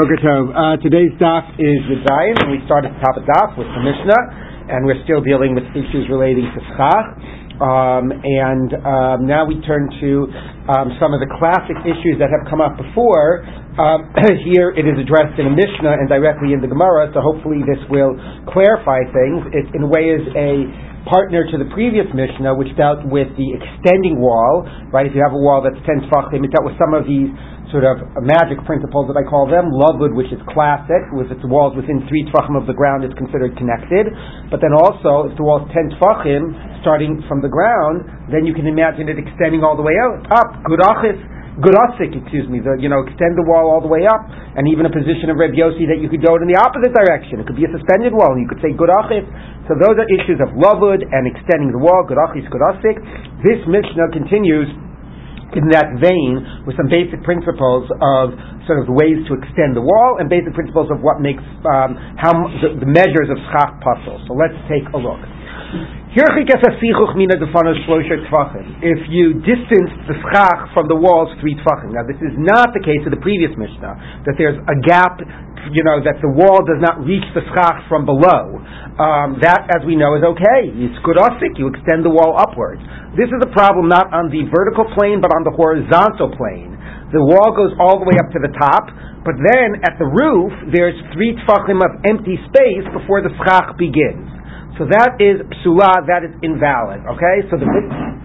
Uh, today's daf is the Zion, and we start at the top of daf with the Mishnah, and we're still dealing with issues relating to schach. Um, and um, now we turn to um, some of the classic issues that have come up before. Um, here it is addressed in a Mishnah and directly in the Gemara, so hopefully this will clarify things. It, in a way, is a partner to the previous Mishnah, which dealt with the extending wall, right? If you have a wall that's 10 tfachim, it dealt with some of these sort of magic principles that I call them. Lovud, which is classic, with its walls within three tfachim of the ground, is considered connected. But then also, if the wall is ten tfachim, starting from the ground, then you can imagine it extending all the way out, up. Gud achis, gurasik, excuse me, the, you know, extend the wall all the way up, and even a position of Reb Yossi that you could go in the opposite direction. It could be a suspended wall, and you could say gud achis. So those are issues of lovud and extending the wall, gud achis, gurasik. This Mishnah continues in that vein with some basic principles of sort of ways to extend the wall and basic principles of what makes um, how the, the, measures of schach pasul. So let's take a look. If you distance the schach from the walls three tfachim, now this is not the case of the previous Mishnah, that there's a gap, you know, that the wall does not reach the schach from below. Um, that, as we know, is okay. It's gud asik, you extend the wall upwards. This is a problem not on the vertical plane, but on the horizontal plane. The wall goes all the way up to the top, but then at the roof, there's three tfachim of empty space before the schach begins. So that is psula, that is invalid. Okay? So the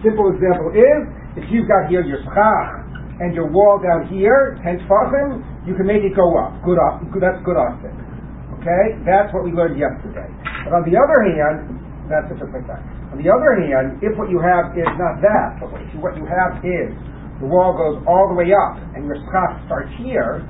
simple example is, if you've got here your schach and your wall down here, ten tfachim, you can make it go up. Good, that's gud asik. Okay? That's what we learned yesterday. But on the other hand, that's just like that. On the other hand, if what you have is not that, but what you have is the wall goes all the way up and your schach starts here,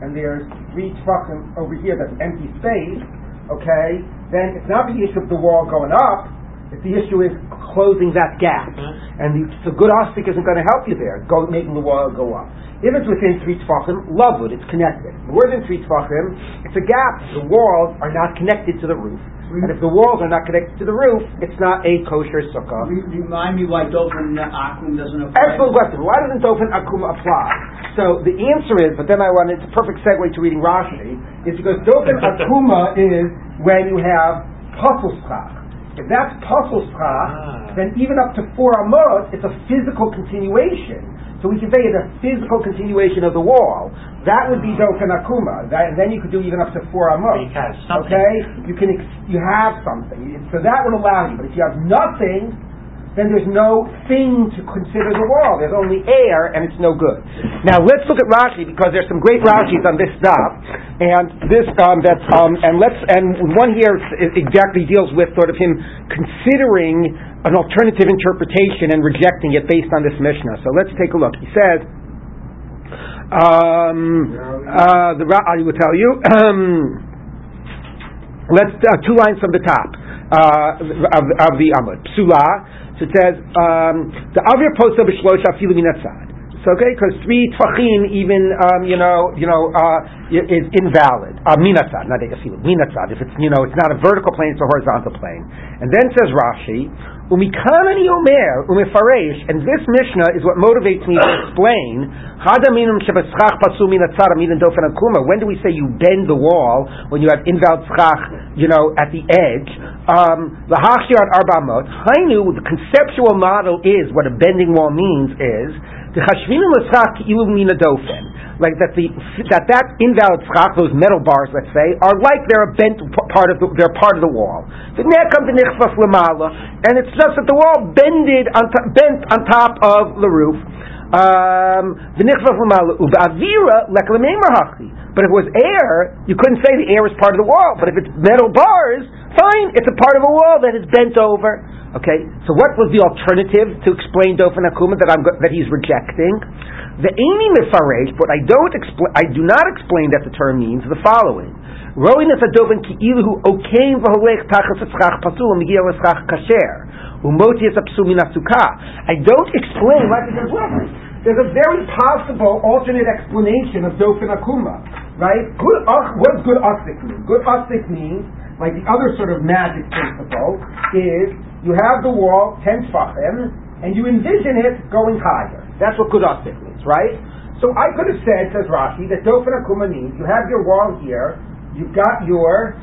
and there's three tfachim over here that's empty space, okay, then it's not the issue of the wall going up, if the issue is closing that gap. Mm-hmm. And the, so gud asik isn't going to help you there, go, making the wall go up. If it's within three tefachim, lovely, it's connected. More than three tefachim, it's a gap. The walls are not connected to the roof. And if the walls are not connected to the roof, it's not a kosher sukkah. Remind me why Dofen Akum doesn't apply. Excellent question. Why doesn't Dofen Akum apply? So the answer is, but then I want it's a perfect segue to reading Rashi, is because Dofen Akuma is when you have pasul schach. If that's pasul schach, ah. then even up to four amot, it's a physical continuation. So we can say it's a physical continuation of the wall. That would be dofen akuma. and then you could do even up to four amot. Okay, you can ex- you have something. So that would allow you. But if you have nothing, then there's no thing to consider the wall. There's only air, and it's no good. Now let's look at Rashi because there's some great Rashis on this stuff, and this um, that's um, and let's and one here exactly deals with sort of him considering an alternative interpretation and rejecting it based on this Mishnah. So let's take a look. He says, um, uh, the I will tell you. Um, let's uh, two lines from the top uh, of, of the Amud. Psula. So it says um, the Avir Posa b'Shlosha Filu Minatzad. So okay, because three tfachim even um, you know you know uh, is invalid. Uh, minatzad, not minatzad. If it's you know it's not a vertical plane, it's a horizontal plane. And then says Rashi, umikanani omer umifaresh, and this Mishnah is what motivates me to explain. Hadaminum shebeschach pasu minatzara minan dofen akuma. When do we say you bend the wall when you have invalid schach, you know, at the edge? Um, the hachshir arbamot. Hainu, the conceptual model is what a bending wall means is the chashvinu l'schach ilu mina dofen. Like that the that that invalid schach, those metal bars, let's say, are like they're a bent part of the, they're part of the wall. The comes the nichvas lamala, and it's just that the wall bended on to, bent on top of the roof. Um, hachi. But if it was air, you couldn't say the air is part of the wall. But if it's metal bars, fine, it's a part of a wall that is bent over. Okay, so what was the alternative to explain Dofen Akuma that I'm that he's rejecting? The Amy Mifaresh, but I don't expl- I do not explain that the term means the following. Apsul I don't explain why look, there's a very possible alternate explanation of dofen akuma, right? Good, uh, what does gud asik mean? Gud asik means, like the other sort of magic principle, is you have the wall ten tfachim, and you envision it going higher. That's what good means, right? So I could have said, says Rashi, that Dofen Akuma means you have your wall here, you've got your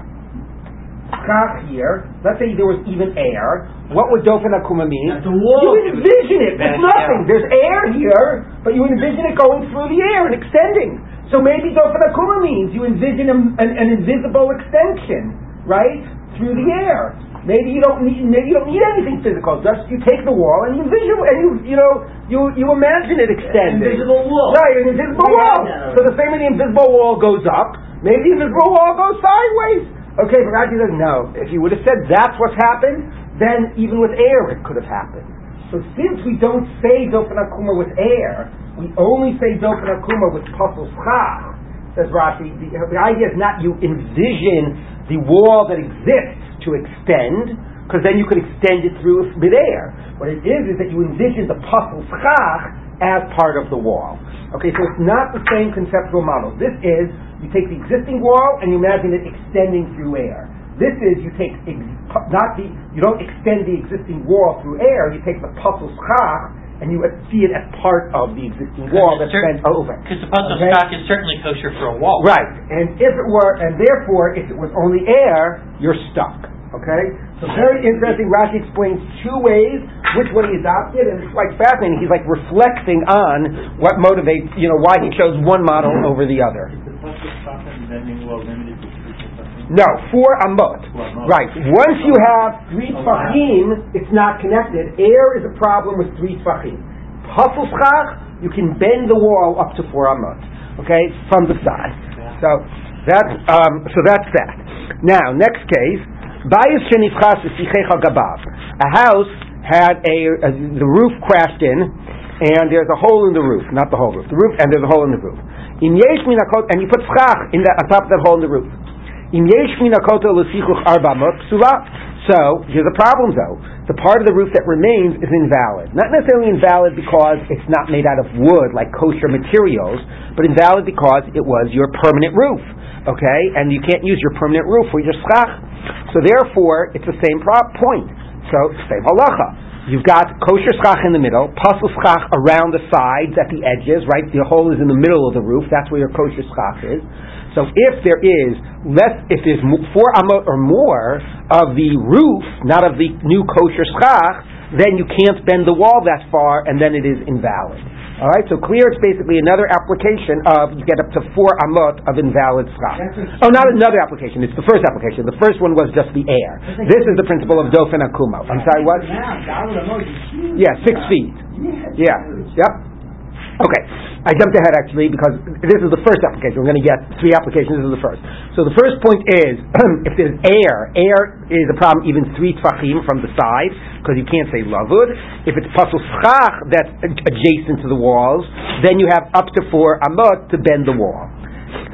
schach here. Let's say there was even air. What would Dofen Akuma mean? A wall. You envision it. There's nothing. yeah. There's air here, but you envision it going through the air and extending. So maybe Dofen Akuma means you envision a, an, an invisible extension, right, through the air. Maybe you don't need maybe you don't need anything physical. Just you take the wall and you visual and you you know you you imagine it extending. Invisible wall. Right, an invisible Yeah, wall. yeah. So the same way the invisible wall goes up, maybe the invisible wall goes sideways. Okay, but Rashi says no. If you would have said that's what's happened, then even with air it could have happened. So since we don't say Dofen Akuma with air, we only say Dofen Akuma with Schach, says Rashi, the, the idea is not you envision the wall that exists to extend, because then you could extend it through midair. What it is is that you envision the Pasul Schach as part of the wall. Okay, so it's not the same conceptual model. This is, you take the existing wall and you imagine it extending through air. This is, you take, ex- not the, you don't extend the existing wall through air, you take the Pasul Schach and you see it as part of the existing wall that's Certain- bent over. Because the puzzle Okay? stock is certainly kosher for a wall. Right, and if it were, and therefore, if it was only air, you're stuck. Okay, so very interesting. Rashi explains two ways which one he adopted, and it's like fascinating. He's like reflecting on what motivates, you know, why he chose one model over the other. Is the puzzle stop and bending wall limited to three tefachim? No, four amot. Right. Once you have three tfachim, it's not connected. Air is a problem with three tfachim. Schach, you can bend the wall up to four amot. Okay, from the side. So that's um, so that's that. Now, next case. A house had a, a the roof crashed in, and there's a hole in the roof, not the whole roof, the roof, and there's a hole in the roof. Im yesh and you put schach in that on top of that hole in the roof. So here's a problem though. The part of the roof that remains is invalid. Not necessarily invalid because it's not made out of wood like kosher materials, but invalid because it was your permanent roof. Okay, and you can't use your permanent roof for your schach. So therefore, it's the same pro- point. So same halacha. You've got kosher schach in the middle, pasul schach around the sides, at the edges, right? The hole is in the middle of the roof. That's where your kosher schach is. So if there is less, if there's four amot or more of the roof, not of the new kosher schach, then you can't bend the wall that far, and then it is invalid. All right, so clear. It's basically another application of you get up to four amot of invalid schach. Oh, not another application. It's the first application. The first one was just the air. This is the principle of dofen akumo. I'm sorry, what? Now, Daled Amot is huge. Yeah, six feet. Yeah. Yep. Okay. I jumped ahead actually because this is the first application. We're going to get three applications. This is the first. So the first point is if there's air, air is a problem even three tfachim from the side because you can't say lavud. If it's pasul schach that's adjacent to the walls, then you have up to four amot to bend the wall.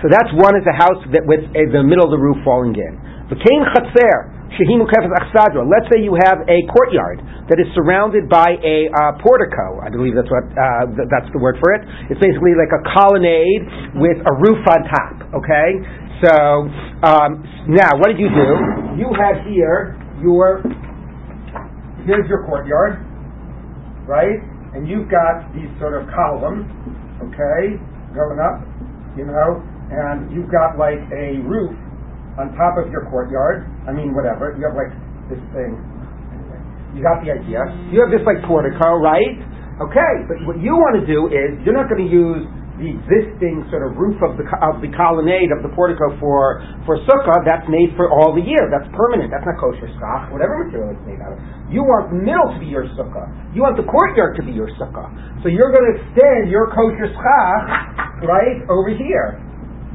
So that's one is a house that with uh, the middle of the roof falling in. The kain chatzer shehinu kefes achsadra. Let's say you have a courtyard that is surrounded by a uh, portico. I believe that's what uh, th- that's the word for it. It's basically like a colonnade with a roof on top. Okay. So um, now, what did you do? You have here your here's your courtyard, right? And you've got these sort of columns, okay, going up, you know, and you've got like a roof on top of your courtyard. I mean, whatever. You have like this thing. You got the idea. You have this like portico, right? Okay, but what you want to do is you're not going to use the existing sort of roof of the of the colonnade of the portico for for sukkah. That's made for all the year. That's permanent. That's not kosher schach. Whatever material it's made out of. You want the middle to be your sukkah. You want the courtyard to be your sukkah. So you're going to extend your kosher schach right over here.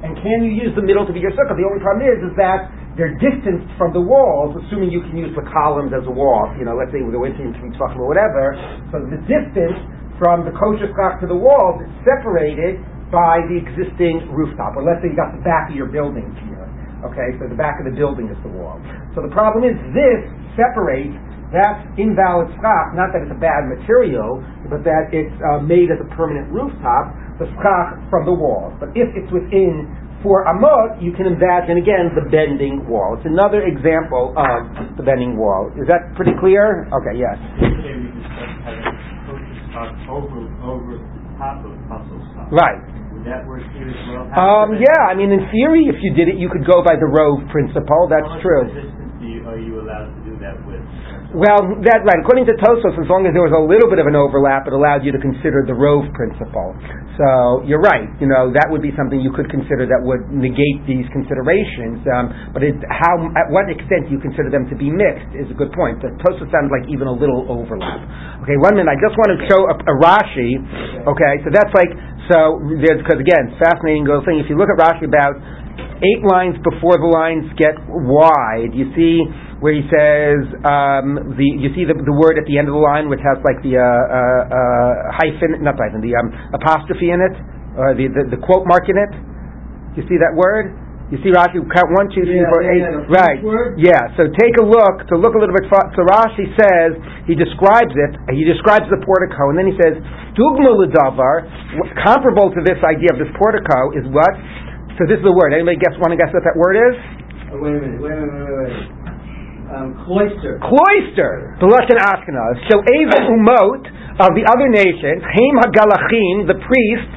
And can you use the middle to be your sukkah? The only problem is, is that they're distanced from the walls, assuming you can use the columns as a wall. You know, let's say we go into three tefachim or whatever. So the distance from the kosher schach to the walls is separated by the existing rooftop. Or let's say you got the back of your building here. Okay, so the back of the building is the wall. So the problem is this separates that invalid schach, not that it's a bad material, but that it's uh, made as a permanent rooftop, the schach from the walls. But if it's within four amot, you can imagine again the bending wall. It's another example of the bending wall. Is that pretty clear? Okay, yes. Yesterday we discussed having over, over top of pasul schach. Right. Would that work here as well? Um, yeah, I mean, in theory, if you did it, you could go by the rove principle. That's How much true. resistance do you, are you allowed to do that with? Well, that right. According to Tosfos, as long as there was a little bit of an overlap, it allowed you to consider the rove principle. So you're right. You know that would be something you could consider that would negate these considerations. Um, but it, how, at what extent you consider them to be mixed is a good point. The Tosfos sounds like even a little overlap. Okay, one minute. I just want to show a, a Rashi. Okay, so that's like so. Because again, fascinating little thing. If you look at Rashi about eight lines before the lines get wide, you see where he says um, the you see the, the word at the end of the line which has like the uh, uh, uh, hyphen not hyphen the um, apostrophe in it or the, the the quote mark in it. You see that word? You see Rashi count one, two, three, Yeah, four, yeah, eight. yeah, right. Yeah. So take a look to look a little bit. fa- So Rashi says he describes it. He describes the portico, and then he says dugma l'davar, wh- comparable to this idea of this portico is what? So this is the word. Anybody guess? Want to guess what that word is? Oh, wait a minute, wait a minute, wait a minute. Um, cloister. Cloister, the Lashon Ashkenaz. So Eva Umot of the other nations, Haim Hagalachim, the priests,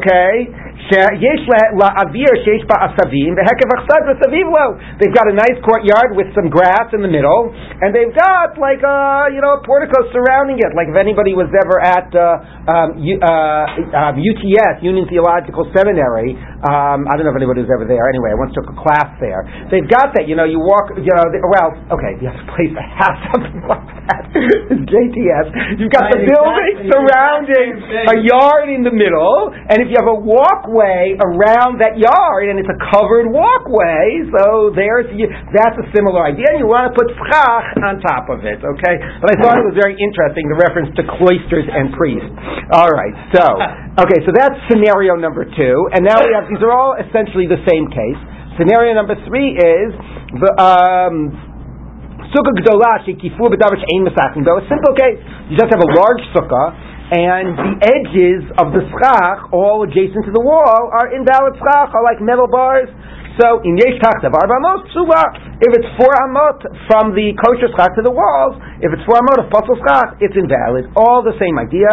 okay, שיש לאוויר שיש בה עשבים, והקב אכסד וסביב לו. They've got a nice courtyard with some grass in the middle, and they've got like a, you know, a portico surrounding it. Like if anybody was ever at uh, um, U, uh, um, UTS, Union Theological Seminary, um, I don't know if anybody was ever there. Anyway, I once took a class there. They've got that, you know, you walk, you know, they, well, okay, you have a place that has something like that. It's JTS. You've got the Right, building exactly. surrounding Exactly. a yard in the middle, and if you have a walkway around that yard, and it's a covered walkway, so there's that's a similar idea. And you want to put schach on top of it, okay? But I thought it was very interesting the reference to cloisters and priests. All right, so okay, so that's scenario number two, and now we have these are all essentially the same case. Scenario number three is the. Um, Sukkah Gdolah Shekifu B'davar She'ein Mesachim. Though a simple case, you just have a large sukkah, and the edges of the schach, all adjacent to the wall, are invalid schach, are like metal bars. So in Yesh Tachtav Arba if it's four amot from the kosher schach to the walls, if it's four amot of pasul schach, it's invalid. All the same idea.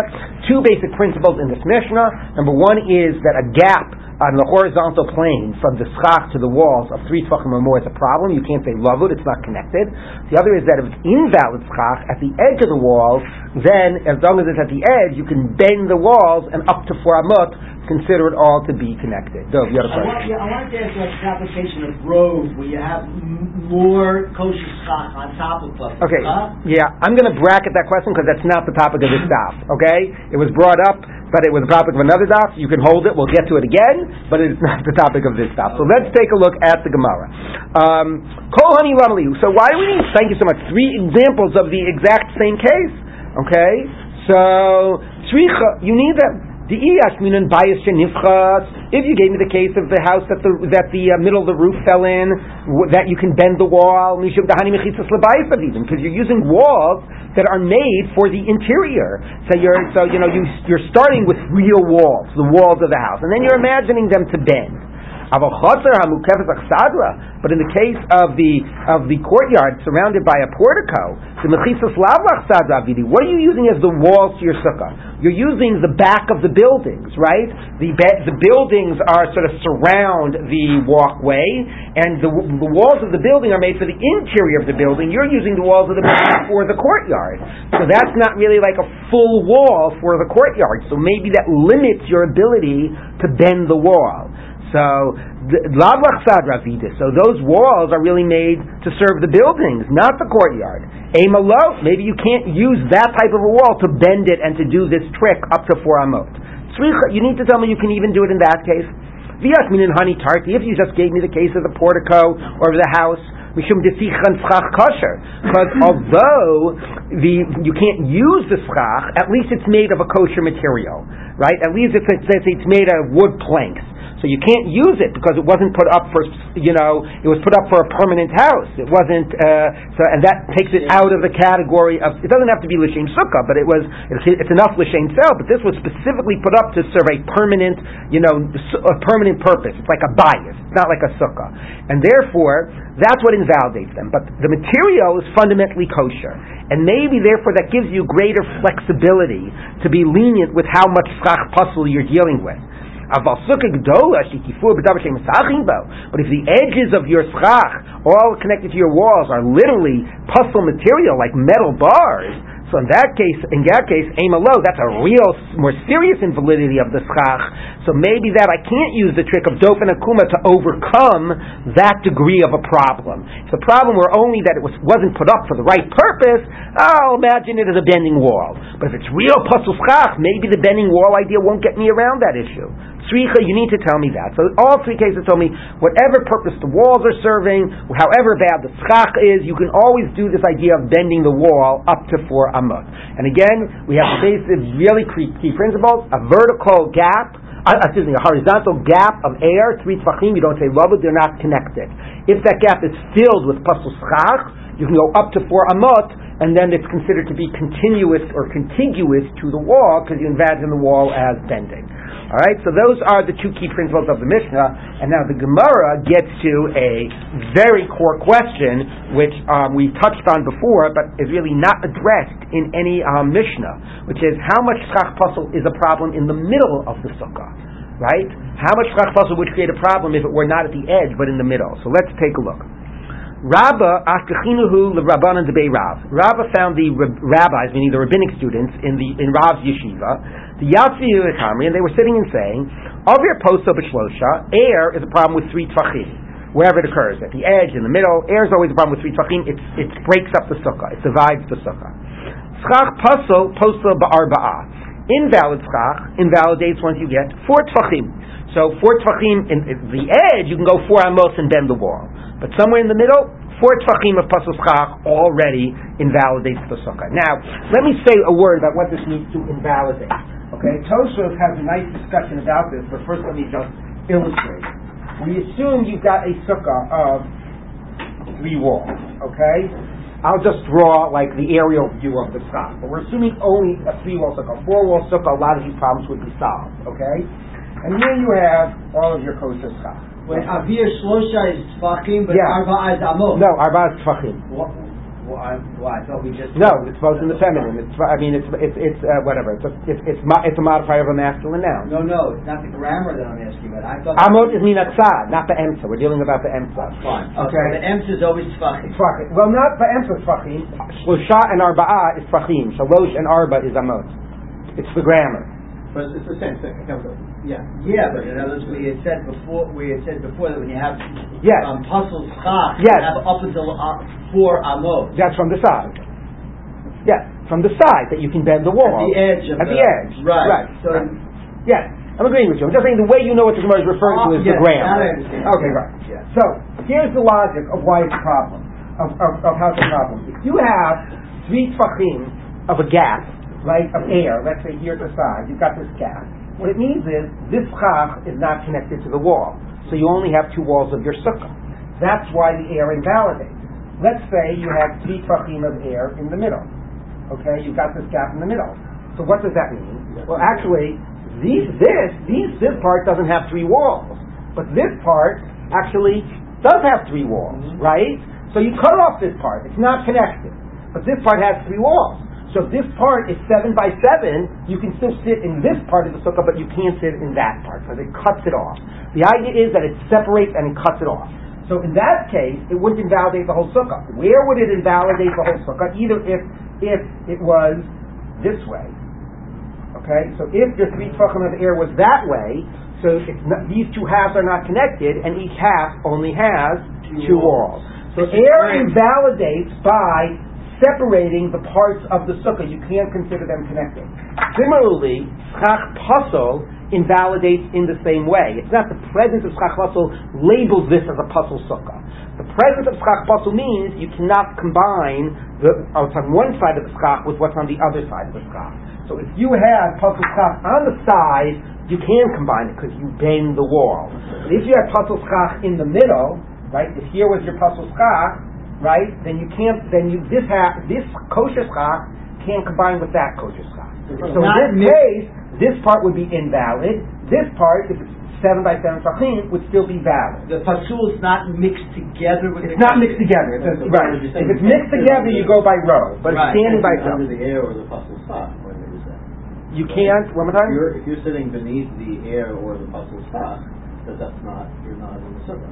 Two basic principles in this Mishnah. Number one is that a gap on the horizontal plane from the schach to the walls of three tefachim or more is a problem. You can't say lavud; it's not connected. The other is that if it's invalid schach at the edge of the wall, then as long as it's at the edge, you can bend the walls and up to four amot, consider it all to be connected. Dov, you had a I, want, question? yeah, I wanted to ask like the application of grove, where you have m- more kosher stock on top of puzzle. Okay, Huh? yeah, I'm going to bracket that question because that's not the topic of this daf. Okay, it was brought up, but it was the topic of another daf. You can hold it. We'll get to it again, but it's not the topic of this daf. So let's take a look at the Gemara. Um, Kol hani lamali. So why do we need? Thank you so much. Three examples of the exact same case. Okay, so tzricha, you need them. The shenifchas. If you gave me the case of the house that the that the uh, middle of the roof fell in, w- that you can bend the wall, mishum dahani mechitzas lebayis even, because you're using walls that are made for the interior. So you're so you know you you're starting with real walls, the walls of the house, and then you're imagining them to bend. But in the case of the of the courtyard surrounded by a portico. What are you using as the walls to your sukkah? You're using the back of the buildings, right? The ba- the buildings are sort of surround the walkway, and the, the walls of the building are made for the interior of the building. You're using the walls of the building for the courtyard. So that's not really like a full wall for the courtyard. So maybe that limits your ability to bend the wall. So, lavach sadra So those walls are really made to serve the buildings, not the courtyard. Amalo, maybe you can't use that type of a wall to bend it and to do this trick up to four amot. You need to tell me you can even do it in that case. Vias minin honey tarti. If you just gave me the case of the portico or the house, mishum desichan schach kosher. Because although the you can't use the schach, at least it's made of a kosher material, right? At least it's it's, it's made of wood planks. So you can't use it because it wasn't put up for, you know, it was put up for a permanent house. It wasn't, uh, so, and that takes it out of the category of, it doesn't have to be L'Shem Sukkah, but it was, it's, it's enough L'Shem Sel, but this was specifically put up to serve a permanent, you know, a permanent purpose. It's like a bias. It's not like a Sukkah. And therefore, that's what invalidates them. But the material is fundamentally kosher. And maybe therefore that gives you greater flexibility to be lenient with how much schach pasul you're dealing with. But if the edges of your schach, all connected to your walls, are literally pasul material like metal bars, so in that case, in that case, aim low, that's a real, more serious invalidity of the schach. So maybe that I can't use the trick of dofen akuma to overcome that degree of a problem. If the problem were only that it was, wasn't put up for the right purpose, I'll imagine it as a bending wall. But if it's real pasul schach, maybe the bending wall idea won't get me around that issue. Tzricha, you need to tell me that. So all three cases told me whatever purpose the walls are serving, however bad the schach is, you can always do this idea of bending the wall up to four amot. And again, we have the basic, really key, principles: a vertical gap. Uh, excuse me, a horizontal gap of air, three tfachim, you don't say love they're not connected. If that gap is filled with pasul schach, you can go up to four amot, and then it's considered to be continuous or contiguous to the wall because you imagine the wall as bending. All right, so those are the two key principles of the Mishnah, and now the Gemara gets to a very core question, which um, we touched on before, but is really not addressed in any um, Mishnah, which is how much schach pasul is a problem in the middle of the sukkah, right? How much schach pasul would create a problem if it were not at the edge but in the middle? So let's take a look. Rabba Ashkechinuhu Rabbanan Debei Rav. Rabba found the rabbis, meaning the rabbinic students, in the in Rav's yeshiva, the Kamri, and they were sitting and saying, Avir Poso B'Shlosha, air is a problem with three Tvachim, wherever it occurs, at the edge, in the middle. Air is always a problem with three Tvachim. It, it breaks up the sukkah, it divides the sukkah. Schach Paso Poso Ba'arba'ah. Invalid schach invalidates once you get four Tvachim. So four Tvachim, in, in the edge, you can go four amos and bend the wall. But somewhere in the middle, four tvachim of pasul schach already invalidates the sukkah. Now, let me say a word about what this means to invalidate. Okay, Tosfos has a nice discussion about this, but first let me just illustrate. We assume you've got a sukkah of three walls, okay? I'll just draw like the aerial view of the sky. But we're assuming only a three wall sukkah. Four wall sukkah, a lot of these problems would be solved, okay? And here you have all of your kosher sky. Wait, Avir Shlosha is Tfachim, but yeah. Arba is Amot. No, Arba is Tfachim. Well, I, well, I thought we just. No, it's both in the feminine. It's, I mean, it's it's it's uh, whatever. It's a, it's it's, it's a modifier of a masculine noun. No, no, it's not the grammar that I'm asking about. I thought. Amot is minatzad, not the emsa. We're dealing about the emsa. Fine. Okay. the emsa is always tfachim. Tfachim. Well, not the emsa tfachim. Shlosha and arba'ah is tfachim. Shalosh and arba is amot. It's the grammar. But it's the same thing. Yeah. Yeah, but in other words, we had said before, we had said before that when you have yes. um, pasul schach, yes. you have up until uh, four amos. That's from the side. Yeah, from the side that you can bend the wall. At the edge At the, the edge. Right. Right. So, right. Yes. I'm agreeing with you. I'm just saying the way you know what the Gemara is referring to is yes, the grammar. Okay, right. Yeah. So here's the logic of why it's a problem. Of, of, of how it's a problem. If you have three tfachim of a gap, right, of air, let's say here at the side, you've got this gap what it means is this chach is not connected to the wall, so you only have two walls of your sukkah. That's why the air invalidates. Let's say you have three tfachim of air in the middle. Okay, you've got this gap in the middle. So what does that mean? Well, actually, these, this these, this part doesn't have three walls, but this part actually does have three walls, mm-hmm. right? So you cut off this part; it's not connected, but this part has three walls. So if this part is seven by seven, you can still sit in this part of the sukkah, but you can't sit in that part because it cuts it off. The idea is that it separates and it cuts it off. So in that case, it wouldn't invalidate the whole sukkah. Where would it invalidate the whole sukkah? Either if if it was this way. Okay, so if the three tefachim of air was that way, so not, these two halves are not connected, and each half only has two, two walls. So air invalidates by separating the parts of the sukkah. You can't consider them connected. Similarly, schach pasul invalidates in the same way. It's not the presence of schach pasul labels this as a pasul sukkah. The presence of schach pasul means you cannot combine the, what's on one side of the schach with what's on the other side of the schach. So if you have pasul schach on the side, you can combine it because you bend the wall. But if you have pasul schach in the middle, right, if here was your pasul schach, right? Then you can't. Then you this ha, this kosher schach can't combine with that kosher schach. So in this case, this part would be invalid. This part, if it's seven by seven tefachim, would still be valid. The pasul is not mixed together with. It's not mixed together. It's a, right. If it's mixed together, you go by row. But right. it's standing by itself. Under the air or the pasul schach when there is. You can't. One more If time. you're, if you're sitting beneath the air or the pasul schach, that that's not, you're not in the sukkah.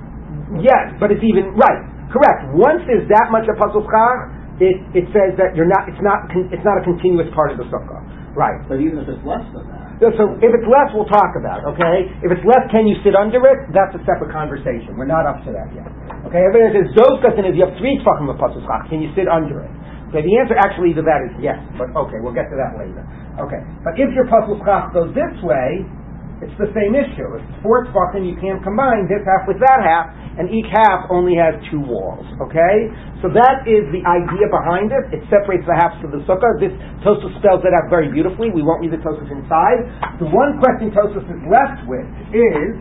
Yes, but it's even right. Correct. Once there's that much of pasul schach, it it says that you're not. It's not. con- It's not a continuous part of the sukkah. Right. But even if it's less than that, So, so if it's less, we'll talk about. it, Okay. If it's less, can you sit under it? That's a separate conversation. We're not up to that yet. Okay. Everyone says zoskas and if you have three tefachim of pasul schach, can you sit under it? Okay. The answer actually to that is yes. But okay, we'll get to that later. Okay. But if your pasul schach goes this way, it's the same issue. If it's four tefachim, you can't combine this half with that half, and each half only has two walls. Okay? So that is the idea behind it. It separates the halves of the sukkah. This Tosfos spells it out very beautifully. We won't read the Tosfos inside. The one question Tosfos is left with is,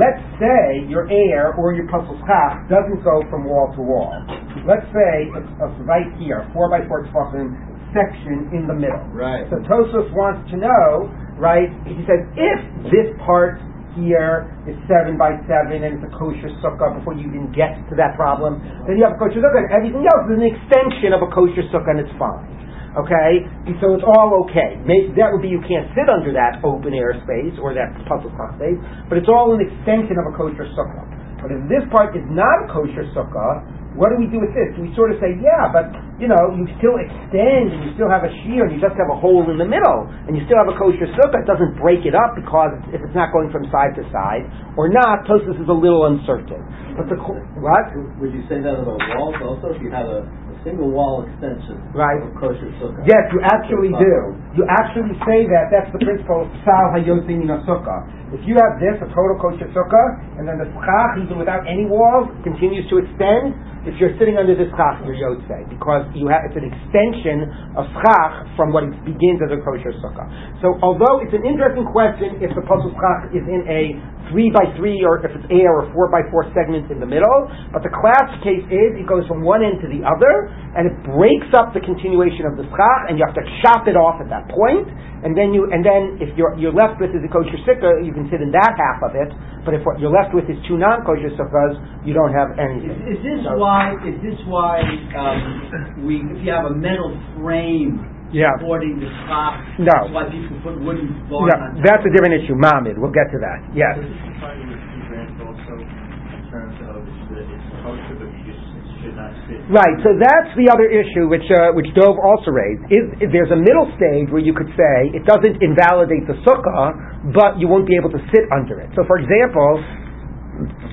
let's say your air or your puzzle half doesn't go from wall to wall. Let's say it's, it's right here, four by four tefachim section in the middle. Right. So Tosfos wants to know, right? He says if this part here is seven by seven and it's a kosher sukkah before you even get to that problem, then you have a kosher sukkah everything else is an extension of a kosher sukkah and it's fine. Okay, and so it's all okay. Maybe that would be you can't sit under that open air space or that puzzle spot space, but it's all an extension of a kosher sukkah. But if this part is not a kosher sukkah, what do we do with this? Do we sort of say, yeah, but you know, you still extend and you still have a shear and you just have a hole in the middle and you still have a kosher sukkah. It doesn't break it up because if it's not going from side to side or not, Tosfos is a little uncertain. But the what? would you say that about walls also? If you have a single wall extension Right. of kosher sukkah? Yes, you actually do. You actually say that. That's the principle of sal hayosin in a sukkah. If you have this, a total kosher sukkah, and then the schach, even without any walls, continues to extend, if you're sitting under this schach, you're yotzei, because you have, it's an extension of schach from what it begins as a kosher sukkah. So although it's an interesting question if the pasul schach is in a three by three or if it's air or four by four segments in the middle, but the class case is it goes from one end to the other and it breaks up the continuation of the schach and you have to chop it off at that point. and then you and then if you're you're left with is a kosher sukkah, you can sit in that half of it, but if what you're left with is two non kosher sukkahs, you don't have anything. Is, is this So- why? Is this why um, we? If you have a metal frame Yeah. supporting the top, No. that's why people put wooden bars No, on top. that's a different issue, Mahmud. We'll get to that. Yes. This apply to the tree branch also in terms of it's, the- it's kosher, but you just it should not sit? Right, so that's the other issue which uh, which Dov also raised. Is, is there's a middle stage where you could say it doesn't invalidate the sukkah, but you won't be able to sit under it. So, for example,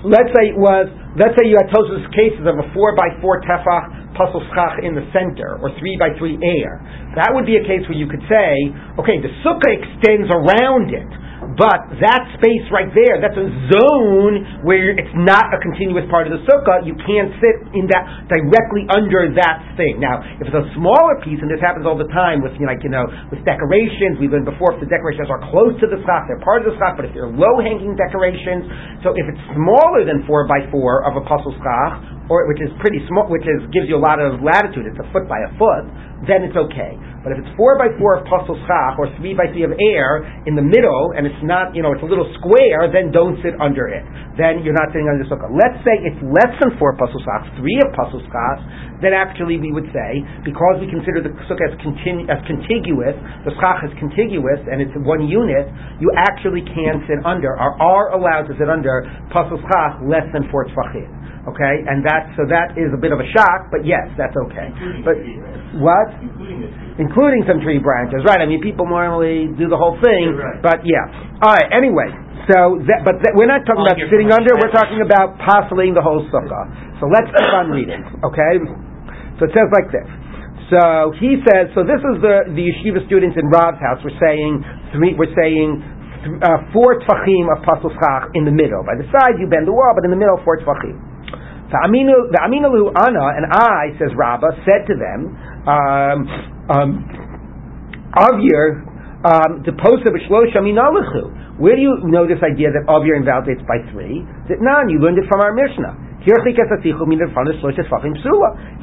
let's say it was let's say you had Tosfos cases of a four by four tefach pasul schach in the center or three by three air. That would be a case where you could say, okay, the sukkah extends around it. But that space right there, that's a zone where it's not a continuous part of the sukkah. You can't sit in that directly under that thing. Now, if it's a smaller piece, and this happens all the time with, you know, like you know, with decorations, we've learned before if the decorations are close to the schach, they're part of the schach. But if they're low-hanging decorations, so if it's smaller than four by four of a pasul schach, or which is pretty small, which is gives you a lot of latitude, it's a foot by a foot, then it's okay. But if it's four by four of pasul schach or three by three of air in the middle, and it's not, you know, it's a little square, then don't sit under it. Then you're not sitting under the sukkah. Let's say it's less than four pasul schachs, three of pasul schachs, then actually we would say, because we consider the sukkah as, continu- as contiguous, the schach is contiguous, and it's one unit, you actually can sit under, or are allowed to sit under pasul schach less than four tfachim. Okay, and that so that is a bit of a shock, but yes, that's okay. Including But what? Including. Including some tree branches, right? I mean, people normally do the whole thing, right. but yeah. All right. Anyway, so that, but that, we're not talking All about sitting under. We're talking about postulating the whole sukkah. So let's keep on reading. Okay. So it says like this. So he says. So this is the the yeshiva students in Rav's house. We're saying three. We're saying. Uh, four tfachim of pasul schach in the middle. By the side you bend the wall, but in the middle four tfachim. The Aminu, the Aminalu Ana and I, says Rabbah, said to them, um, um, Avir, um, the post of Shlosh Aminalahu. Where do you know this idea that Avir invalidates by three? That none, you learned it from our Mishnah. If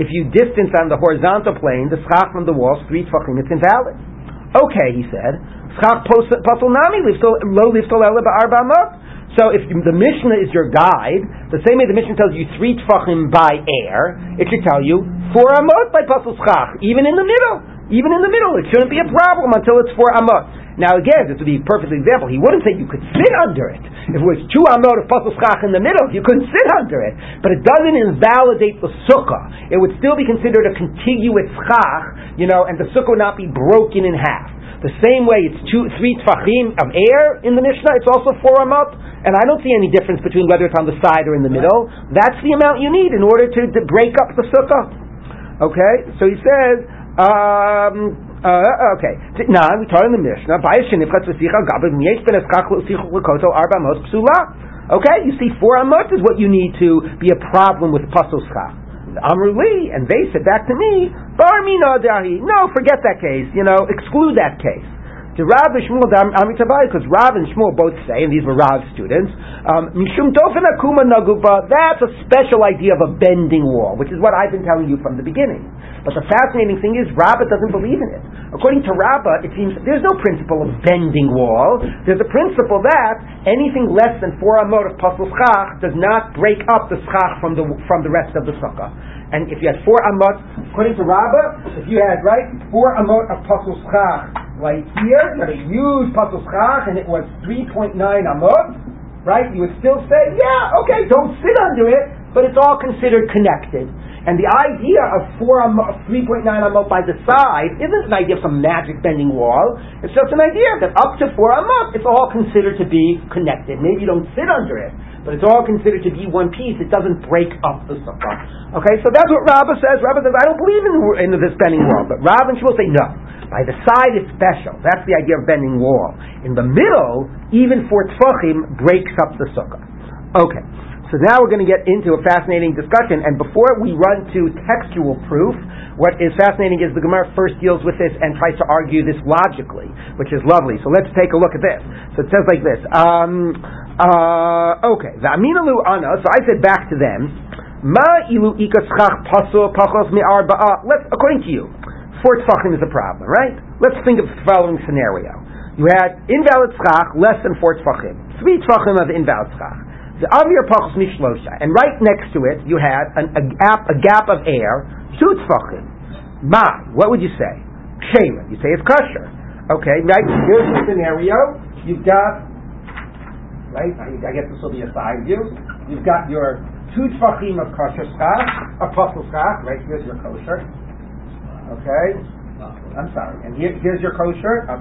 you distance on the horizontal plane, the schach from the walls, three tfachim, it's invalid. Okay, he said. Schach pasul nami lo lifto ela ba'arba amot. So if the Mishnah is your guide, the same way the Mishnah tells you three tfachim by air, it should tell you four amot by pasul schach, even in the middle. Even in the middle, it shouldn't be a problem until it's four amot. Now again, this would be a perfect example. He wouldn't say you could sit under it. If it was two amot of pasul schach in the middle, you couldn't sit under it. But it doesn't invalidate the sukkah. It would still be considered a contiguous schach, you know, and the sukkah would not be broken in half. The same way it's two, three tfachim of air in the Mishnah, it's also four amot, and I don't see any difference between whether it's on the side or in the middle. That's the amount you need in order to, to break up the sukkah. Okay, so he says, um, uh, okay. Now we taught in the Mishnah. Okay, you see, four amot is what you need to be a problem with pasul schach. Amruli, and they said back to me, Bar Dahi. No, forget that case. You know, exclude that case. To Rav Shmuel because Rav and Shmuel both say, and these were Rav's students, um, Mishum Dofen Akuma Naguba, that's a special idea of a bending wall, which is what I've been telling you from the beginning. But the fascinating thing is, Rabbah doesn't believe in it. According to Rabbah, it seems there's no principle of bending wall. There's a principle that anything less than four amot of pasul schach does not break up the schach from the from the rest of the sukkah. And if you had four amot, according to Rabbah, if you had right four amot of pasul schach right here, you had a huge pasul schach, and it was 3.9 amot, right? You would still say, yeah, okay, don't sit under it, but it's all considered connected. And the idea of four amot, 3.9 amot by the side isn't an idea of some magic bending wall. It's just an idea that up to four amot, it's all considered to be connected. Maybe you don't sit under it, but it's all considered to be one piece. It doesn't break up the sukkah. Okay, so that's what Rabbah says. Rabbah says, I don't believe in, in this bending wall, but Rabbah and Shmuel say no. By the side, it's special. That's the idea of bending wall. In the middle, even for tfachim, breaks up the sukkah. Okay, so now we're going to get into a fascinating discussion. And before we run to textual proof, what is fascinating is the Gemara first deals with this and tries to argue this logically, which is lovely. So let's take a look at this. So it says like this. Um, uh, okay, the aminalu ana. So I said back to them, ma ilu ikaschach paso pachos mi'arba'a. Let's, according to you, four tfachim is a problem, right? Let's think of the following scenario. You had invalid schach, less than four tfachim. Three tfachim of invalid schach. The avir pachos mishlosha. And right next to it, you had an, a, gap, a gap of air, two tfachim. Ma, what would you say? Shema. You say it's kosher. Okay, right? Here's the scenario. You've got, right? I guess this will be a side view. You've got your two tfachim of kosher schach, a pasul schach, right? Here's your kosher. Okay? I'm sorry. And here, here's your kosher. Uh,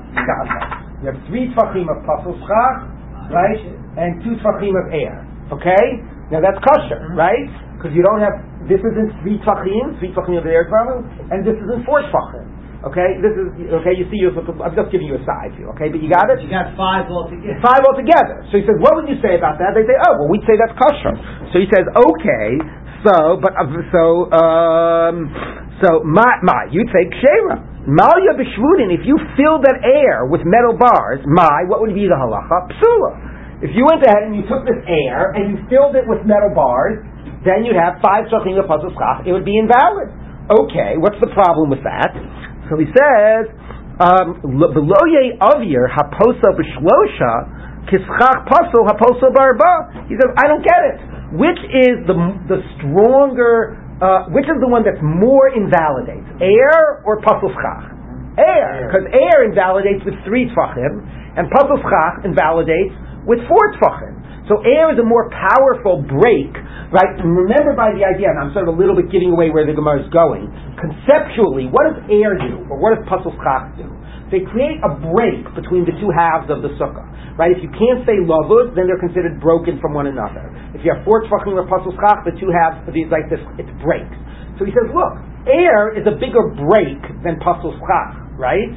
you have three tfachim of pasul schach, right? And two tfachim of air. Okay? Now that's kosher, right? Because you don't have, this isn't three tfachim, three tfachim of air and this isn't four tfachim. Okay, this is okay. You see, I'm just giving you a side view. Okay, but you got it. You got five altogether. Five altogether. So he says, what would you say about that? They say, oh, well, we'd say that's kosher. So he says, okay, so, but uh, so, um, so my, my, you'd say kshera. Malya b'shvunin. If you filled that air with metal bars, my, what would be the halacha? Psula. If you went ahead and you took this air and you filled it with metal bars, then you'd have five shachim It would be invalid. Okay, what's the problem with that? So he says, um, "Beloye avir haposa b'shlosha kischach pasul haposa barba." He says, "I don't get it. Which is the the stronger? Uh, which is the one that's more invalidates? Air or pasul schach? Air, because air invalidates with three tfachim, and pasul schach invalidates with four tfachim. So air is a more powerful break, right? And remember by the idea, and I'm sort of a little bit giving away where the Gemara is going. Conceptually, what does air do, or what does pasul schach do? They create a break between the two halves of the sukkah, right? If you can't say lavud, then they're considered broken from one another. If you have four tfachim or pasul schach, the two halves, of these like this, it breaks. So he says, look, air is a bigger break than pasul schach, right?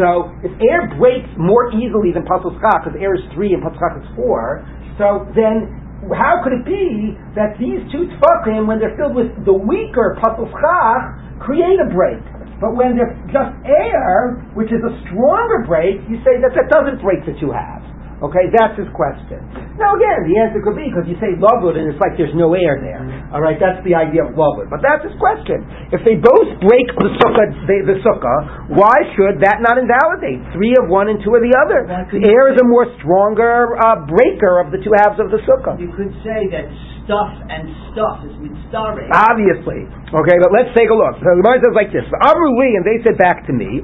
So if air breaks more easily than pasul because air is three and pasul is four, so then, how could it be that these two tefachim, when they're filled with the weaker pasul schach, create a break? But when they're just air, which is a stronger break, you say that that doesn't break the two halves. Okay, that's his question. Now again, the answer could be because you say lavud and it's like there's no air there. All right, that's the idea of lovely. But that's his question. If they both break the sukkah, the, the sukkah, why should that not invalidate three of one and two of the other? The air is a more stronger uh, breaker of the two halves of the sukkah. You could say that stuff and stuff is mitzvah. Obviously. Okay, but let's take a look. So the Gemara says like this: Amruli, and they said back to me,